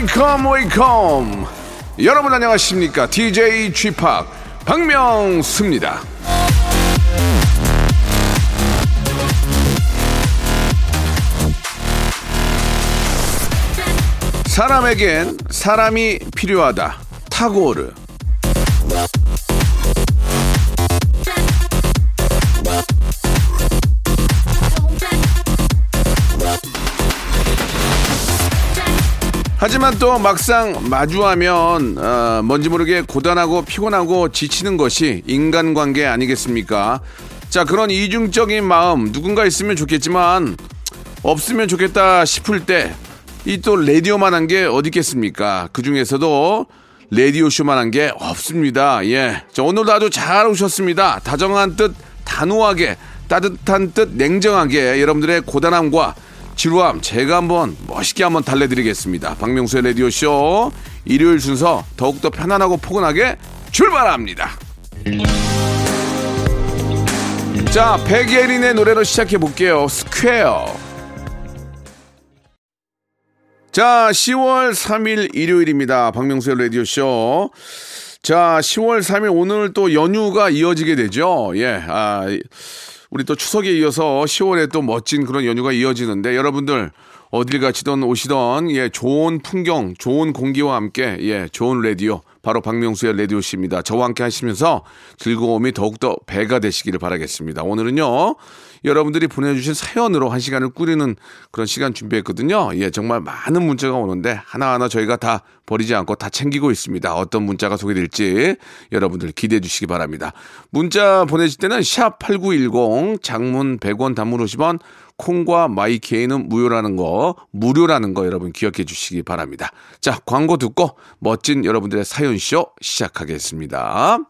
웨이컴 웨이컴. 여러분 안녕하십니까? DJ g p 박명수입니다. 사람에겐 사람이 필요하다. 타고르 하지만 또 막상 마주하면 어, 뭔지 모르게 고단하고 피곤하고 지치는 것이 인간관계 아니겠습니까? 자 그런 이중적인 마음 누군가 있으면 좋겠지만 없으면 좋겠다 싶을 때 이 또 라디오만 한 게 어디 있겠습니까? 그 중에서도 라디오 쇼만 한 게 없습니다. 예, 자 오늘도 아주 잘 오셨습니다. 다정한 뜻 단호하게 따뜻한 뜻 냉정하게 여러분들의 고단함과 지루함 제가 한번 멋있게 한번 달래드리겠습니다. 박명수의 라디오 쇼 일요일 순서 더욱더 편안하고 포근하게 출발합니다. 자, 백예린의 노래로 시작해 볼게요. Square. 자, 10월 3일 일요일입니다. 박명수의 라디오 쇼. 자, 10월 3일 오늘 또 연휴가 이어지게 되죠. 예, 아, 우리 또 추석에 이어서 10월에 또 멋진 그런 연휴가 이어지는데 여러분들 어딜 가시던 오시던 예, 좋은 풍경, 좋은 공기와 함께 예, 좋은 라디오 바로 박명수의 라디오 씨입니다. 저와 함께 하시면서 즐거움이 더욱더 배가 되시기를 바라겠습니다. 오늘은요. 여러분들이 보내주신 사연으로 한 시간을 꾸리는 그런 시간 준비했거든요. 예, 정말 많은 문자가 오는데 하나하나 저희가 다 버리지 않고 다 챙기고 있습니다. 어떤 문자가 소개될지 여러분들 기대해 주시기 바랍니다. 문자 보내실 때는 샵 8910 장문 100원 단문 50원 콩과 마이케이는 무료라는 거, 무료라는 거 여러분 기억해 주시기 바랍니다. 자, 광고 듣고 멋진 여러분들의 사연쇼 시작하겠습니다.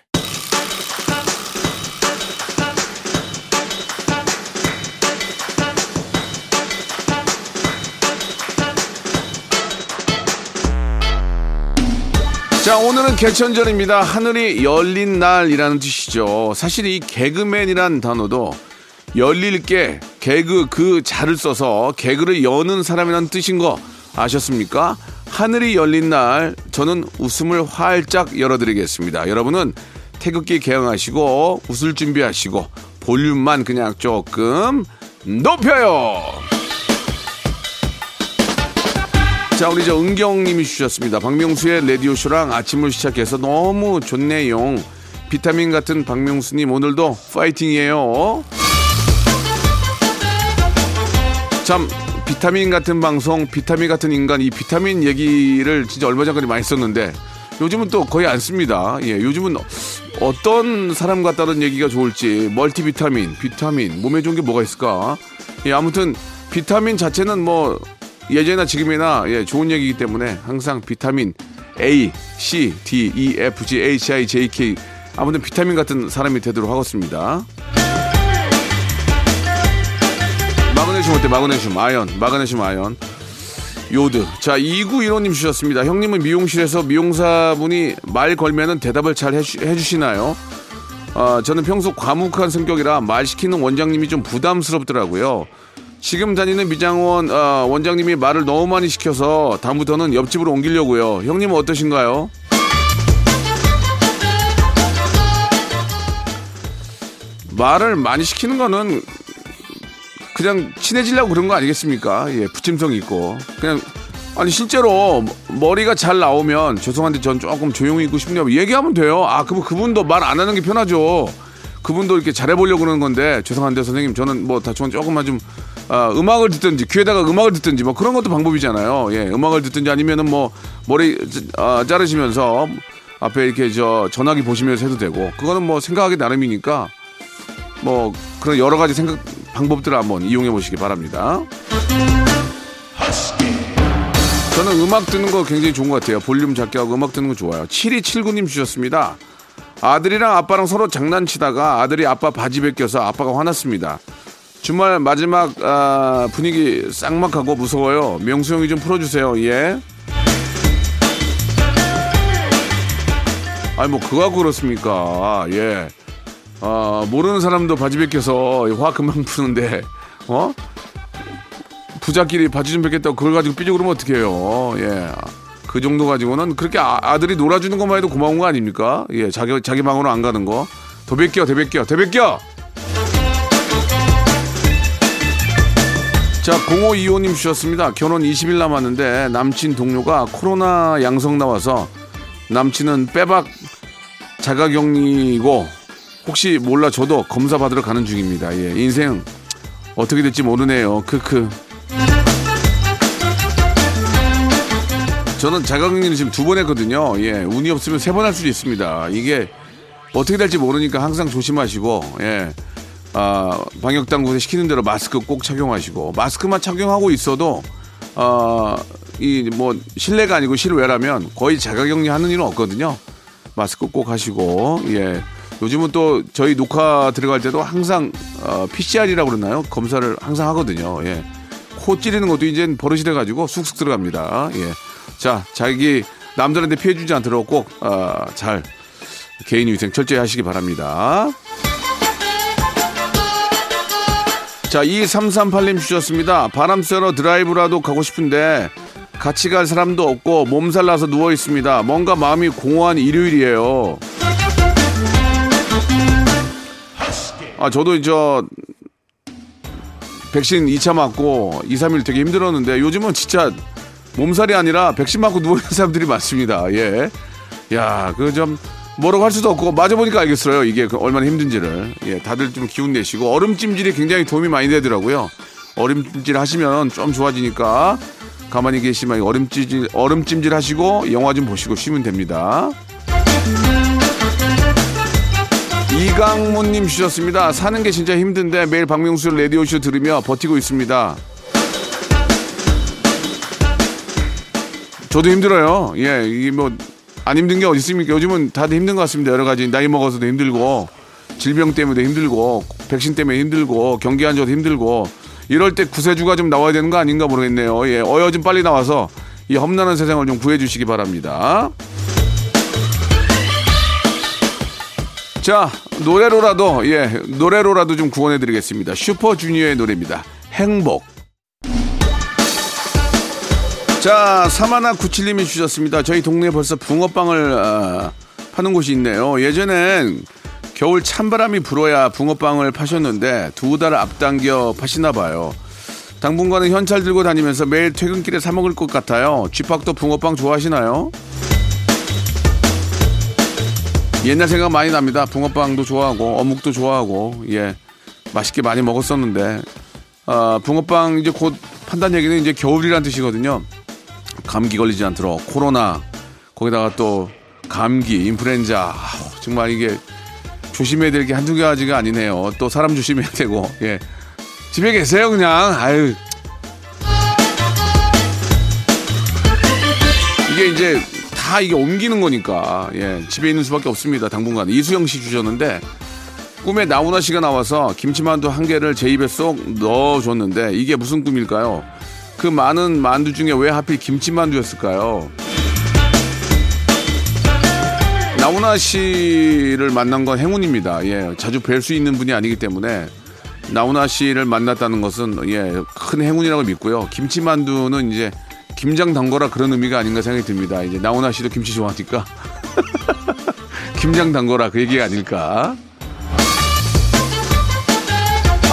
자, 오늘은 개천절입니다. 하늘이 열린 날이라는 뜻이죠. 사실 이 개그맨이란 단어도 열릴 게 개그 그 자를 써서 개그를 여는 사람이라는 뜻인 거 아셨습니까? 하늘이 열린 날 저는 웃음을 활짝 열어드리겠습니다. 여러분은 태극기 개항하시고 웃을 준비하시고 볼륨만 그냥 조금 높여요. 자, 우리 저 은경님이 주셨습니다. 박명수의 라디오쇼랑 아침을 시작해서 너무 좋네요. 비타민 같은 박명수님 오늘도 파이팅이에요. 참 비타민 같은 방송, 비타민 같은 인간, 이 비타민 얘기를 진짜 얼마 전까지 많이 썼는데 요즘은 또 거의 안 씁니다. 예, 요즘은 어떤 사람 같다는 얘기가 좋을지 멀티비타민, 비타민, 몸에 좋은 게 뭐가 있을까? 예, 아무튼 비타민 자체는 뭐 예전이나 지금이나 예, 좋은 얘기이기 때문에 항상 비타민 A, C, D, E, F, G, H, I, J, K 아무튼 비타민 같은 사람이 되도록 하겠습니다. 마그네슘 어때? 마그네슘, 아연, 마그네슘, 아연. 요드. 자, 2915님 주셨습니다. 형님은 미용실에서 미용사분이 말 걸면은 대답을 잘 해주, 해주시나요? 아, 저는 평소 과묵한 성격이라 말 시키는 원장님이 좀 부담스럽더라고요. 지금 다니는 미장원 아, 원장님이 말을 너무 많이 시켜서 다음부터는 옆집으로 옮기려고요. 형님은 어떠신가요? 말을 많이 시키는 거는 그냥 친해지려고 그런 거 아니겠습니까? 예, 부침성이 있고. 그냥, 아니, 실제로 머리가 잘 나오면 죄송한데 전 조금 조용히 있고 싶네요. 얘기하면 돼요. 아, 그분, 그분도 말 안 하는 게 편하죠. 그분도 이렇게 잘해보려고 그러는 건데 죄송한데 선생님 저는 뭐다 조금만 좀 아, 음악을 듣든지 귀에다가 음악을 듣든지 뭐 그런 것도 방법이잖아요. 예, 음악을 듣든지 아니면은 뭐 머리 아, 자르시면서 앞에 이렇게 저 전화기 보시면서 해도 되고 그거는 뭐 생각하기 나름이니까 뭐 그런 여러 가지 생각 방법들을 한번 이용해 보시기 바랍니다. 저는 음악 듣는 거 굉장히 좋은 것 같아요. 볼륨 작게 하고 음악 듣는 거 좋아요. 7279님 주셨습니다. 아들이랑 아빠랑 서로 장난치다가 아들이 아빠 바지 벗겨서 아빠가 화났습니다. 주말 마지막 아, 분위기 쌍막하고 무서워요. 명수 형이 좀 풀어주세요. 예. 아니 뭐 그거 그렇습니까? 예. 아, 모르는 사람도 바지 벗겨서 화 금방 푸는데 어? 부자끼리 바지 좀 벗겠다고 그걸 가지고 삐져 그러면 어떡해요. 예. 그 정도 가지고는 그렇게 아, 들이 놀아주는 것만 해도 고마운 거 아닙니까? 예, 자기, 자기 방으로 안 가는 거. 더 벗겨, 더 벗겨, 더 벗겨! 자, 0525님 주셨습니다. 결혼 20일 남았는데 남친 동료가 코로나 양성 나와서 남친은 빼박 자가격리고 혹시 몰라 저도 검사 받으러 가는 중입니다. 예, 인생 어떻게 될지 모르네요. 크크. 저는 자가격리를 지금 두 번 했거든요. 예, 운이 없으면 세 번 할 수도 있습니다. 이게 어떻게 될지 모르니까 항상 조심하시고, 예, 아, 방역 당국에 시키는 대로 마스크 꼭 착용하시고, 마스크만 착용하고 있어도, 아, 이 뭐 실내가 아니고 실외라면 거의 자가격리 하는 일은 없거든요. 마스크 꼭 하시고, 예. 요즘은 또 저희 녹화 들어갈 때도 항상 어, PCR이라고 그러나요? 검사를 항상 하거든요. 예. 코 찌르는 것도 이제 버릇이 돼가지고 쑥쑥 들어갑니다. 예. 자, 자기 남들한테 피해 주지 않도록 꼭, 어, 잘 개인 위생 철저히 하시기 바랍니다. 자, 2338님 주셨습니다. 바람 쐬러 드라이브라도 가고 싶은데 같이 갈 사람도 없고 몸살 나서 누워 있습니다. 뭔가 마음이 공허한 일요일이에요. 아, 저도 저 백신 2차 맞고 2, 3일 되게 힘들었는데 요즘은 진짜 몸살이 아니라 백신 맞고 누워 있는 사람들이 많습니다. 예. 야, 그 좀 뭐라고 할 수도 없고 맞아보니까 알겠어요. 이게 그 얼마나 힘든지를. 예, 다들 좀 기운 내시고 얼음찜질이 굉장히 도움이 많이 되더라고요. 얼음찜질 하시면 좀 좋아지니까 가만히 계시면 얼음찜질, 얼음찜질 하시고 영화 좀 보시고 쉬면 됩니다. 이강문님 주셨습니다. 사는 게 진짜 힘든데 매일 박명수 라디오쇼 들으며 버티고 있습니다. 저도 힘들어요. 예, 이게 뭐, 안 힘든 게 어디 있습니까? 요즘은 다들 힘든 것 같습니다. 여러 가지. 나이 먹어서도 힘들고, 질병 때문에 힘들고, 백신 때문에 힘들고, 경기 안 좋아도 힘들고, 이럴 때 구세주가 좀 나와야 되는 거 아닌가 모르겠네요. 예, 어여 좀 빨리 나와서 이 험난한 세상을 좀 구해주시기 바랍니다. 자, 노래로라도, 예, 노래로라도 좀 구원해드리겠습니다. 슈퍼주니어의 노래입니다. 행복. 자, 사마나 구칠님이 주셨습니다. 저희 동네에 벌써 붕어빵을 아, 파는 곳이 있네요. 예전엔 겨울 찬바람이 불어야 붕어빵을 파셨는데 두 달 앞당겨 파시나 봐요. 당분간은 현찰 들고 다니면서 매일 퇴근길에 사 먹을 것 같아요. 쥐팍도 붕어빵 좋아하시나요? 옛날 생각 많이 납니다. 붕어빵도 좋아하고 어묵도 좋아하고 예 맛있게 많이 먹었었는데 아, 붕어빵 이제 곧 판단 얘기는 이제 겨울이란 뜻이거든요. 감기 걸리지 않도록 코로나 거기다가 또 감기 인플루엔자. 정말 이게 조심해야 될 게 한두 가지가 아니네요. 또 사람 조심해야 되고. 예. 집에 계세요 그냥? 아유. 이게 이제 다 이게 옮기는 거니까. 예. 집에 있는 수밖에 없습니다 당분간. 이수영 씨 주셨는데 꿈에 나훈아 씨가 나와서 김치만두 한 개를 제 입에 쏙 넣어줬는데 이게 무슨 꿈일까요? 그 많은 만두 중에 왜 하필 김치만두였을까요? 나훈아 씨를 만난 건 행운입니다. 예, 자주 뵐 수 있는 분이 아니기 때문에 나훈아 씨를 만났다는 것은 예, 큰 행운이라고 믿고요. 김치만두는 이제 김장 담거라 그런 의미가 아닌가 생각이 듭니다. 이제 나훈아 씨도 김치 좋아하니까 김장 담거라 그 얘기가 아닐까.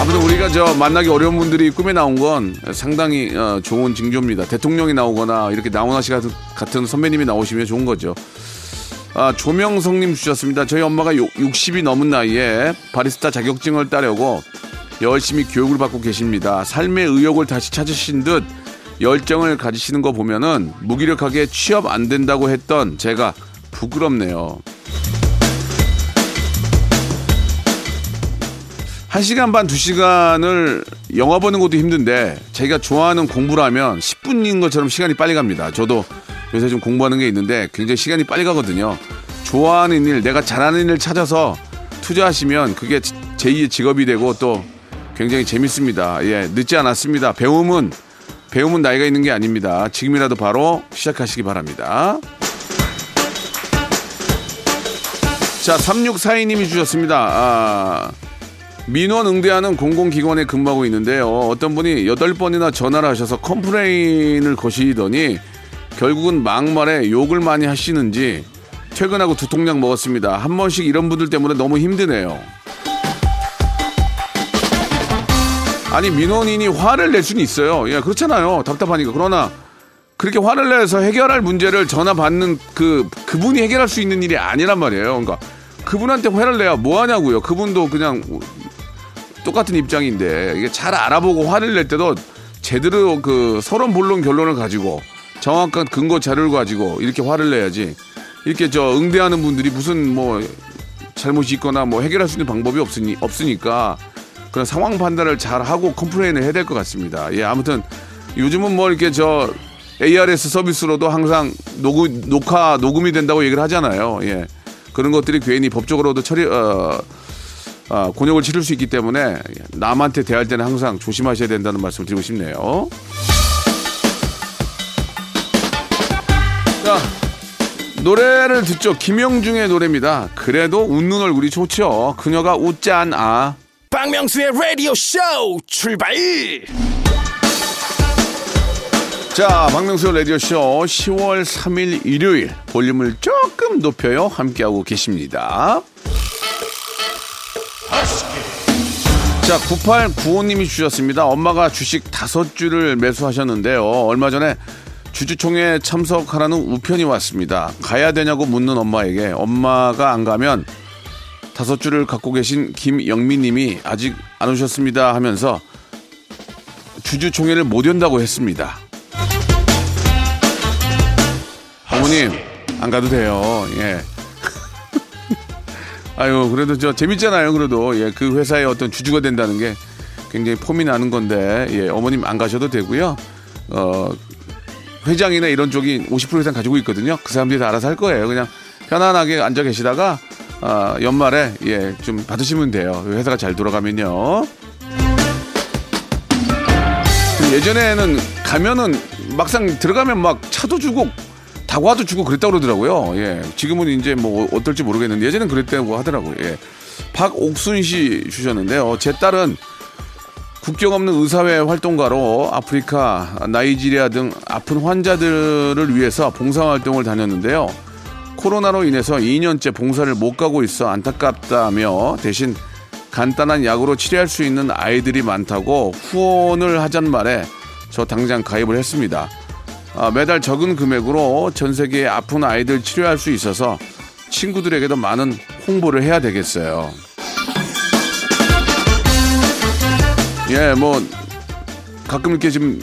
아무튼 우리가 저 만나기 어려운 분들이 꿈에 나온 건 상당히 어, 좋은 징조입니다. 대통령이 나오거나 이렇게 나훈아 씨 같은, 같은 선배님이 나오시면 좋은 거죠. 아, 조명성님 주셨습니다. 저희 엄마가 60이 넘은 나이에 바리스타 자격증을 따려고 열심히 교육을 받고 계십니다. 삶의 의욕을 다시 찾으신 듯 열정을 가지시는 거 보면은 무기력하게 취업 안 된다고 했던 제가 부끄럽네요. 한 시간 반, 두 시간을 영화 보는 것도 힘든데 자기가 좋아하는 공부를 하면 10분인 것처럼 시간이 빨리 갑니다. 저도 요새 좀 공부하는 게 있는데 굉장히 시간이 빨리 가거든요. 좋아하는 일, 내가 잘하는 일을 찾아서 투자하시면 그게 제2의 직업이 되고 또 굉장히 재밌습니다. 예, 늦지 않았습니다. 배움은 배움은 나이가 있는 게 아닙니다. 지금이라도 바로 시작하시기 바랍니다. 자, 3642님이 주셨습니다. 아, 민원 응대하는 공공기관에 근무하고 있는데요. 어떤 분이 8번이나 전화를 하셔서 컴플레인을 거시더니 결국은 막말에 욕을 많이 하시는지 퇴근하고 두 통장 먹었습니다. 한 번씩 이런 분들 때문에 너무 힘드네요. 아니 민원인이 화를 낼 수는 있어요. 예, 그렇잖아요. 답답하니까. 그러나 그렇게 화를 내서 해결할 문제를 전화 받는 그 그분이 해결할 수 있는 일이 아니란 말이에요. 그러니까 그분한테 화를 내야 뭐 하냐고요. 그분도 그냥 똑같은 입장인데 이게 잘 알아보고 화를 낼 때도 제대로 그 서론 본론 결론을 가지고 정확한 근거 자료를 가지고 이렇게 화를 내야지. 이렇게 저 응대하는 분들이 무슨 뭐 잘못이 있거나 뭐 해결할 수 있는 방법이 없으니 없으니까 그런 상황 판단을 잘 하고 complain을 해야 될 것 같습니다. 예, 아무튼 요즘은 뭐 이렇게 저 ARS 서비스로도 항상 녹음, 녹화 녹음이 된다고 얘기를 하잖아요. 예, 그런 것들이 괜히 법적으로도 처리 어, 어, 곤욕을 치를 수 있기 때문에 남한테 대할 때는 항상 조심하셔야 된다는 말씀을 드리고 싶네요. 자, 노래를 듣죠. 김영중의 노래입니다. 그래도 웃는 얼굴이 좋죠. 그녀가 웃지 않아. 박명수의 라디오 쇼 출발 자, 박명수 라디오 쇼 10월 3일 일요일 볼륨을 조금 높여요. 함께하고 계십니다. 자, 9895님이 주셨습니다. 엄마가 주식 다섯 주를 매수하셨는데요. 얼마 전에 주주총회 참석하라는 우편이 왔습니다. 가야 되냐고 묻는 엄마에게 엄마가 안 가면 다섯 주를 갖고 계신 김영민 님이 아직 안 오셨습니다 하면서 주주총회를 못 연다고 했습니다. 어머님, 안 가도 돼요. 예. 아유, 그래도 저 재밌잖아요. 그래도 예, 그 회사의 어떤 주주가 된다는 게 굉장히 폼이 나는 건데 예, 어머님 안 가셔도 되고요. 어, 회장이나 이런 쪽이 50% 이상 가지고 있거든요. 그 사람들이 다 알아서 할 거예요. 그냥 편안하게 앉아 계시다가 아, 연말에 예, 좀 받으시면 돼요. 회사가 잘 돌아가면요. 예전에는 가면은 막상 들어가면 막 차도 주고 다과도 주고 그랬다고 그러더라고요. 예. 지금은 이제 뭐 어떨지 모르겠는데 예전엔 그랬다고 하더라고요. 예. 박옥순 씨 주셨는데요. 제 딸은 국경 없는 의사회 활동가로 아프리카, 나이지리아 등 아픈 환자들을 위해서 봉사활동을 다녔는데요. 코로나로 인해서 2년째 봉사를 못 가고 있어 안타깝다며 대신 간단한 약으로 치료할 수 있는 아이들이 많다고 후원을 하잔 말에 저 당장 가입을 했습니다. 아, 매달 적은 금액으로 전 세계의 아픈 아이들 치료할 수 있어서 친구들에게도 많은 홍보를 해야 되겠어요. 예, 뭐 가끔 이렇게 지금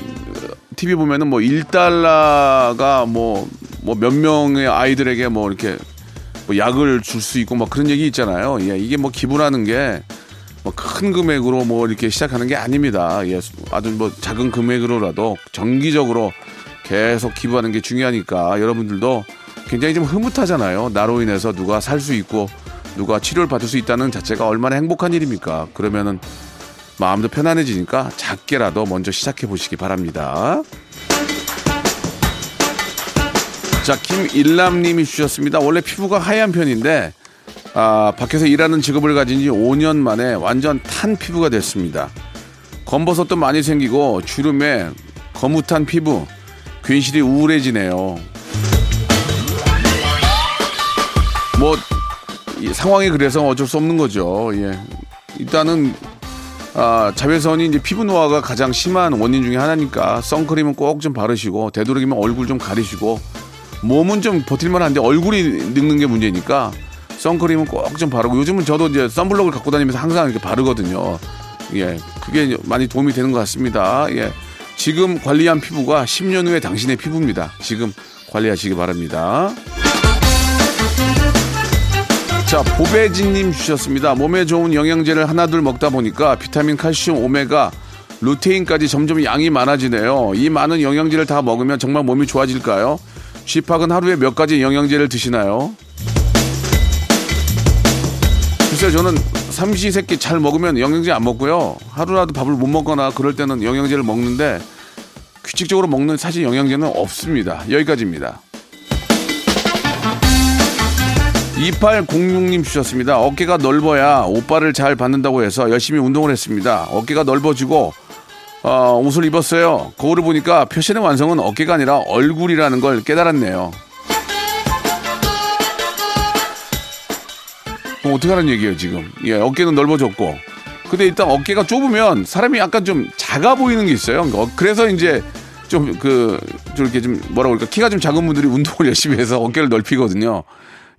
TV 보면은 뭐 1달러가 뭐 뭐 몇 명의 아이들에게 뭐 이렇게 뭐 약을 줄 수 있고 뭐 그런 얘기 있잖아요. 예, 이게 뭐 기부라는 게 뭐 큰 금액으로 뭐 이렇게 시작하는 게 아닙니다. 예, 아주 뭐 작은 금액으로라도 정기적으로 계속 기부하는 게 중요하니까 여러분들도 굉장히 좀 흐뭇하잖아요. 나로 인해서 누가 살 수 있고 누가 치료를 받을 수 있다는 자체가 얼마나 행복한 일입니까? 그러면은 마음도 편안해지니까 작게라도 먼저 시작해 보시기 바랍니다. 자, 김일남님이 주셨습니다. 원래 피부가 하얀 편인데, 아, 밖에서 일하는 직업을 가진 지 5년 만에 완전 탄 피부가 됐습니다. 검버섯도 많이 생기고, 주름에 거뭇한 피부, 괜시리 우울해지네요. 뭐, 이 상황이 그래서 어쩔 수 없는 거죠. 예. 일단은 아, 자외선이 이제 피부 노화가 가장 심한 원인 중에 하나니까 선크림은 꼭 좀 바르시고 되도록이면 얼굴 좀 가리시고 몸은 좀 버틸만 한데 얼굴이 늙는 게 문제니까 선크림은 꼭 좀 바르고 요즘은 저도 이제 선블록을 갖고 다니면서 항상 이렇게 바르거든요. 예, 그게 많이 도움이 되는 것 같습니다. 예, 지금 관리한 피부가 10년 후에 당신의 피부입니다. 지금 관리하시기 바랍니다. 자, 보배진님 주셨습니다. 몸에 좋은 영양제를 하나둘 먹다 보니까 비타민, 칼슘, 오메가, 루테인까지 점점 양이 많아지네요. 이 많은 영양제를 다 먹으면 정말 몸이 좋아질까요? 쥐팍은 하루에 몇 가지 영양제를 드시나요? 글쎄요, 저는 삼시세끼 잘 먹으면 영양제 안 먹고요. 하루라도 밥을 못 먹거나 그럴 때는 영양제를 먹는데 규칙적으로 먹는 사실 영양제는 없습니다. 여기까지입니다. 2806님 주셨습니다. 어깨가 넓어야 오빠를 잘 받는다고 해서 열심히 운동을 했습니다. 어깨가 넓어지고 어, 옷을 입었어요. 거울을 보니까 표신의 완성은 어깨가 아니라 얼굴이라는 걸 깨달았네요. 그럼 어떻게 하는 얘기예요 지금? 예, 어깨는 넓어졌고 근데 일단 어깨가 좁으면 사람이 약간 좀 작아 보이는 게 있어요. 어, 그래서 이제 좀그 저렇게 좀 뭐라 그럴까 키가 좀 작은 분들이 운동을 열심히 해서 어깨를 넓히거든요.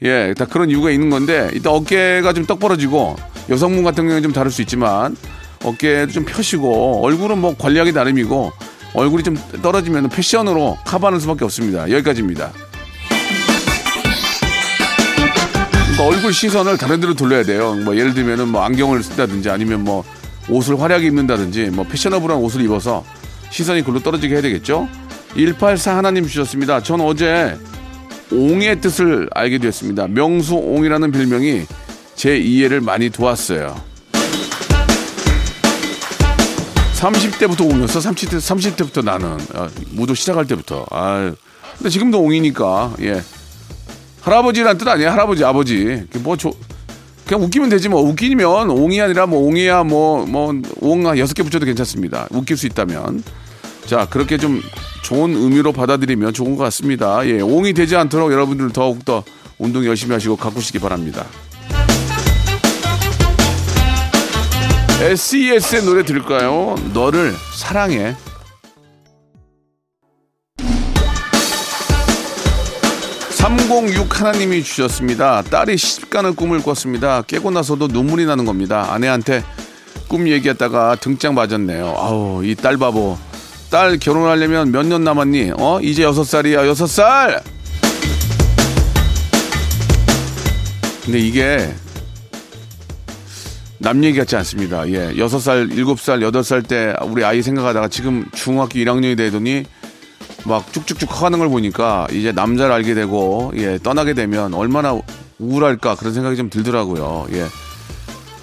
예, 다 그런 이유가 있는 건데 일단 어깨가 좀 떡 벌어지고 여성분 같은 경우는 좀 다를 수 있지만 어깨도 좀 펴시고 얼굴은 뭐 관리하기 나름이고 얼굴이 좀 떨어지면 패션으로 커버하는 수밖에 없습니다. 여기까지입니다. 그러니까 얼굴 시선을 다른 데로 돌려야 돼요. 뭐 예를 들면은 뭐 안경을 쓴다든지 아니면 뭐 옷을 화려하게 입는다든지 뭐 패셔너블한 옷을 입어서 시선이 글로 떨어지게 해야 되겠죠. 184 하나님 주셨습니다. 전 어제 옹의 뜻을 알게 되었습니다. 명수옹이라는 별명이 제 이해를 많이 도왔어요. 30대부터 옹이었어? 30대, 30대부터 나는. 아, 무도 시작할 때부터. 아 근데 지금도 옹이니까, 예. 할아버지란 뜻 아니에요? 할아버지, 아버지. 뭐, 조, 그냥 웃기면 되지 뭐. 웃기면 옹이 아니라 뭐, 옹이야 뭐, 뭐, 옹 여섯 개 붙여도 괜찮습니다. 웃길 수 있다면. 자, 그렇게 좀 좋은 의미로 받아들이면 좋은 것 같습니다. 예, 옹이 되지 않도록 여러분들 더욱더 운동 열심히 하시고 가꾸시기 바랍니다. SES의 노래 들을까요? 너를 사랑해. (306) 하나님이 주셨습니다 딸이 시집가는 꿈을 꿨습니다 깨고 나서도 눈물이 나는 겁니다 아내한테 꿈 얘기했다가 등짝 맞았네요 아우 이 딸 바보 딸 결혼하려면 몇 년 남았니? 어? 이제 여섯 살이야, 여섯 살! 근데 이게 남 얘기 같지 않습니다. 예. 여섯 살, 일곱 살, 여덟 살 때 우리 아이 생각하다가 지금 중학교 1학년이 되더니 막 쭉쭉쭉 커가는 걸 보니까 이제 남자를 알게 되고 예, 떠나게 되면 얼마나 우울할까 그런 생각이 좀 들더라고요. 예.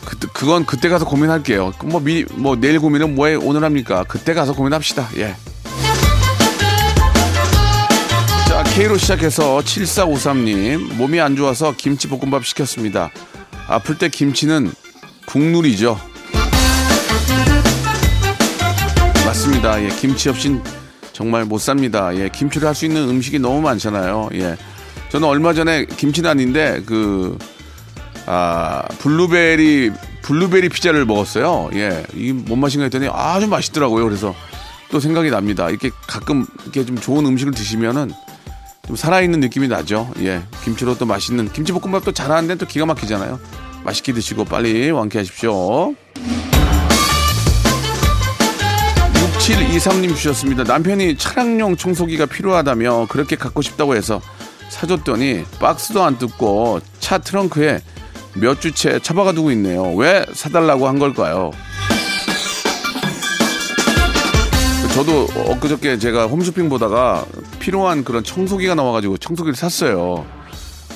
그, 그건 그때 가서 고민할게요. 뭐, 미, 뭐, 내일 고민은 뭐에 오늘 합니까? 그때 가서 고민합시다. 예. 자, K로 시작해서 7453님, 몸이 안 좋아서 김치볶음밥 시켰습니다. 아플 때 김치는 국룰이죠. 맞습니다. 예, 김치 없인 정말 못 삽니다. 예, 김치를 할 수 있는 음식이 너무 많잖아요. 예. 저는 얼마 전에 김치는 아닌데, 그, 아, 블루베리, 블루베리 피자를 먹었어요. 예. 이게 뭔 맛인가 했더니 아주 맛있더라고요. 그래서 또 생각이 납니다. 이렇게 가끔 이렇게 좀 좋은 음식을 드시면은 좀 살아있는 느낌이 나죠. 예. 김치로 또 맛있는, 김치볶음밥도 잘하는데 또 기가 막히잖아요. 맛있게 드시고 빨리 완쾌하십시오. 6723님 주셨습니다. 남편이 차량용 청소기가 필요하다며 그렇게 갖고 싶다고 해서 사줬더니 박스도 안 뜯고 차 트렁크에 몇 주째 처박아 두고 있네요. 왜 사달라고 한 걸까요? 저도 엊그저께 제가 홈쇼핑 보다가 필요한 그런 청소기가 나와가지고 청소기를 샀어요.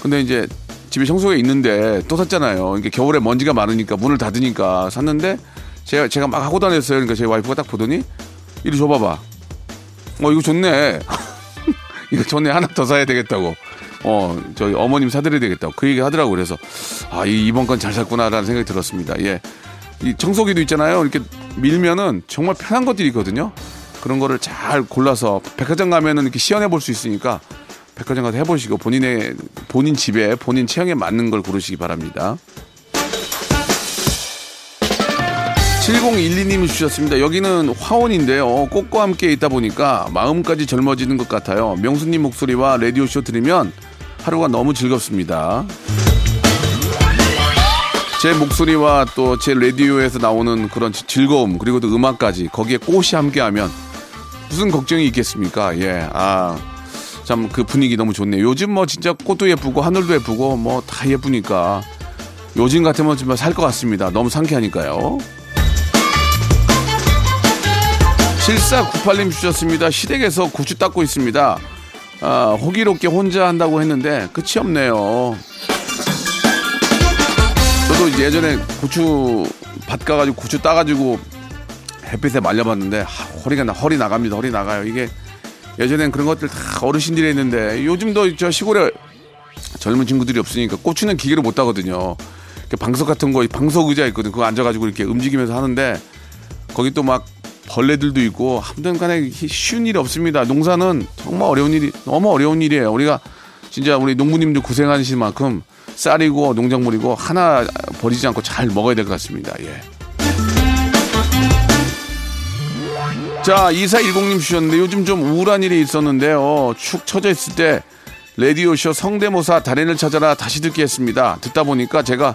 근데 이제 집에 청소기가 있는데 또 샀잖아요. 이게 겨울에 먼지가 많으니까 문을 닫으니까 샀는데 제가 제가 막 하고 다녔어요. 그러니까 제 와이프가 딱 보더니 이리 줘봐봐. 어 이거 좋네. 이거 좋네 하나 더 사야 되겠다고. 어 저희 어머님 사드려야 되겠다고 그 얘기 하더라고 그래서 아 이, 이번 건 잘 샀구나라는 생각이 들었습니다. 예. 이 청소기도 있잖아요. 이렇게 밀면은 정말 편한 것들이 있거든요. 그런 거를 잘 골라서 백화점 가면은 이렇게 시연해 볼 수 있으니까 백화점 가서 해보시고 본인의 본인 집에 본인 체형에 맞는 걸 고르시기 바랍니다. 7012님이 주셨습니다. 여기는 화원인데요. 꽃과 함께 있다 보니까 마음까지 젊어지는 것 같아요. 명수님 목소리와 라디오쇼 들으면 하루가 너무 즐겁습니다. 제 목소리와 또 제 라디오에서 나오는 그런 즐거움 그리고 또 음악까지 거기에 꽃이 함께하면 무슨 걱정이 있겠습니까? 예, 아, 참 그 분위기 너무 좋네요. 요즘 뭐 진짜 꽃도 예쁘고 하늘도 예쁘고 뭐 다 예쁘니까 요즘 같으면 좀살것 같습니다. 너무 상쾌하니까요. 7498님 주셨습니다. 시댁에서 고추 닦고 있습니다. 아, 호기롭게 혼자 한다고 했는데 끝이 없네요. 저도 예전에 고추 밭 가가지고 고추 따가지고 햇빛에 말려봤는데 하, 허리가 나, 허리 나갑니다. 허리 나가요. 이게 예전엔 그런 것들 다 어르신들이 했는데 요즘도 저 시골에 젊은 친구들이 없으니까 고추는 기계로 못 따거든요. 방석 같은 거, 방석 의자 있거든. 그거 앉아가지고 이렇게 움직이면서 하는데 거기 또 막 벌레들도 있고 아무튼 간에 쉬운 일이 없습니다. 농사는 정말 어려운 일이 너무 어려운 일이에요. 우리가 진짜 우리 농부님들 고생하신 만큼 쌀이고 농작물이고 하나 버리지 않고 잘 먹어야 될 것 같습니다. 예. 자, 2410님 주셨는데 요즘 좀 우울한 일이 있었는데요. 축 처져 있을 때 레디오쇼 성대모사 달인을 찾아라 다시 듣게 했습니다. 듣다 보니까 제가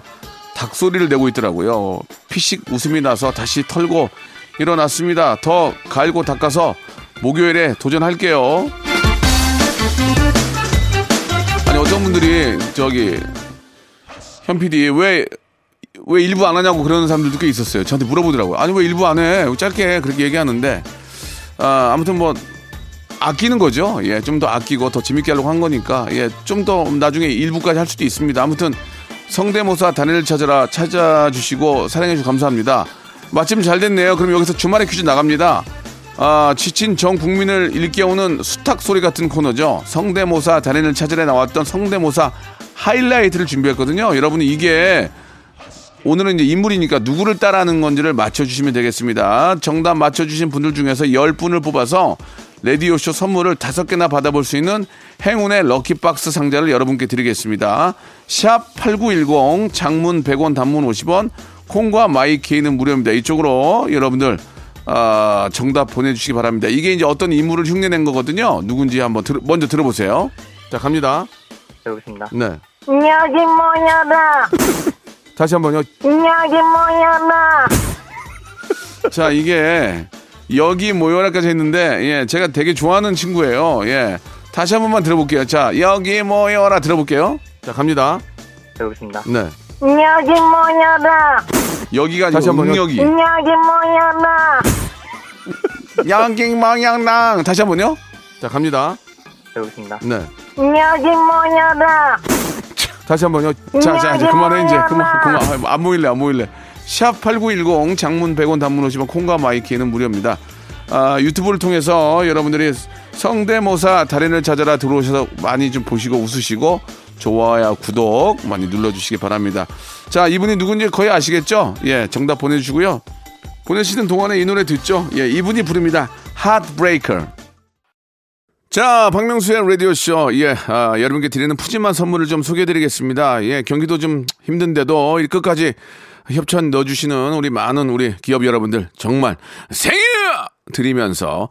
닭소리를 내고 있더라고요. 피식 웃음이 나서 다시 털고 일어났습니다. 더 갈고 닦아서 목요일에 도전할게요. 아니 어떤 분들이 저기 현 PD 왜, 왜 일부 안 하냐고 그러는 사람들도 꽤 있었어요. 저한테 물어보더라고요. 아니 왜 일부 안 해? 짧게 그렇게 얘기하는데 아, 아무튼 뭐 아끼는 거죠. 예, 좀 더 아끼고 더 재밌게 하려고 한 거니까 예, 좀 더 나중에 일부까지 할 수도 있습니다. 아무튼 성대모사 단일을 찾아라 찾아주시고 사랑해주셔서 감사합니다. 마침 잘 됐네요. 그럼 여기서 주말에 퀴즈 나갑니다. 아, 지친 전 국민을 일깨우는 수탉 소리 같은 코너죠. 성대모사 단인을 찾으러 나왔던 성대모사 하이라이트를 준비했거든요. 여러분이 이게 오늘은 이제 인물이니까 누구를 따라하는 건지를 맞춰주시면 되겠습니다. 정답 맞춰주신 분들 중에서 10분을 뽑아서 레디오쇼 선물을 다섯 개나 받아볼 수 있는 행운의 럭키박스 상자를 여러분께 드리겠습니다. 샵 8910 장문 100원 단문 50원 콩과 마이케이는 무료입니다. 이쪽으로 여러분들 아, 정답 보내주시기 바랍니다. 이게 이제 어떤 인물을 흉내낸 거거든요. 누군지 한번 들, 먼저 들어보세요. 자 갑니다. 해보겠습니다. 네. 여기 모여라 다시 한번요. 여기 모여라 자 이게 여기 모여라까지 했는데 예 제가 되게 좋아하는 친구예요. 예 다시 한 번만 들어볼게요. 자 여기 모여라 들어볼게요. 자 갑니다. 해보겠습니다. 네 여기 모여라 여기가 다시 다시 한 번요. 여기 여기 모여라 양갱 망양랑 다시 한 번요. 자 갑니다. 네 여기 모여라 다시 한 번요. 자 자 이제 그만해 이제 그만 그만 안 모일래 안 모일래. 샵 8910 장문 100원 단문 오시면 콩과 마이케이는 무료입니다. 아, 유튜브를 통해서 여러분들이 성대모사 달인을 찾아라 들어오셔서 많이 좀 보시고 웃으시고 좋아요, 구독 많이 눌러주시기 바랍니다. 자, 이분이 누군지 거의 아시겠죠? 예, 정답 보내주시고요. 보내시는 동안에 이 노래 듣죠? 예, 이분이 부릅니다. Heartbreaker. 자, 박명수의 라디오쇼. 예, 아, 여러분께 드리는 푸짐한 선물을 좀 소개해드리겠습니다. 예, 경기도 좀 힘든데도 이 끝까지 협찬 넣어주시는 우리 많은 우리 기업 여러분들 정말 생일 드리면서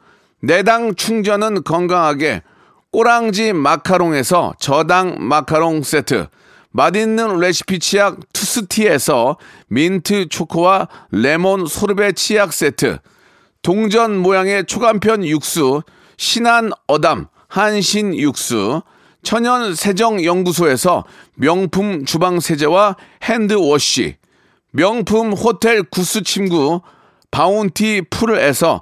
내당 충전은 건강하게. 꼬랑지 마카롱에서 저당 마카롱 세트, 맛있는 레시피 치약 투스티에서 민트 초코와 레몬 소르베 치약 세트, 동전 모양의 초간편 육수 신한 어담 한신 육수. 천연 세정 연구소에서 명품 주방 세제와 핸드워시. 명품 호텔 구스 침구 바운티 풀에서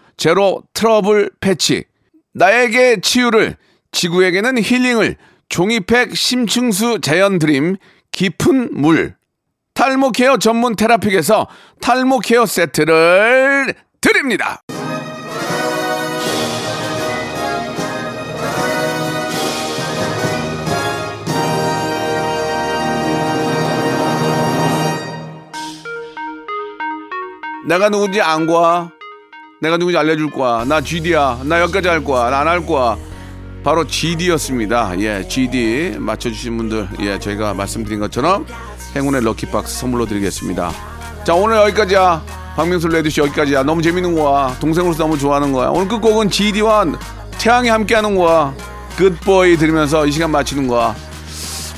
제로 트러블 패치, 나에게 치유를, 지구에게는 힐링을, 종이팩 심층수 자연 드림, 깊은 물, 탈모 케어 전문 테라픽에서 탈모 케어 세트를 드립니다. 내가 누군지 안 과. 내가 누군지 알려줄 거야. 나 GD야. 나 여기까지 할 거야. 나 안 할 거야. 바로 GD였습니다. 예, GD 맞춰주신 분들, 예, 저희가 말씀드린 것처럼 행운의 lucky box 선물로 드리겠습니다. 자, 오늘 여기까지야. 박명수 레디씨 여기까지야. 너무 재밌는 거야. 동생으로서 너무 좋아하는 거야. 오늘 끝곡은 GD와 태양이 함께하는 거야. Good Boy 들으면서 이 시간 마치는 거야.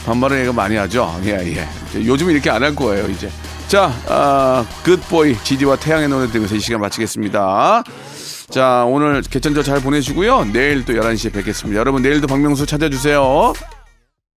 반말은 얘가 많이 하죠. 예, 예. 요즘 이렇게 안 할 거예요, 이제. 자, 아, 굿보이, 지디와 태양의 노래 들으면서 이 시간 마치겠습니다. 자, 오늘 개천절 잘 보내시고요. 내일 또 11시에 뵙겠습니다. 여러분, 내일도 박명수 찾아주세요.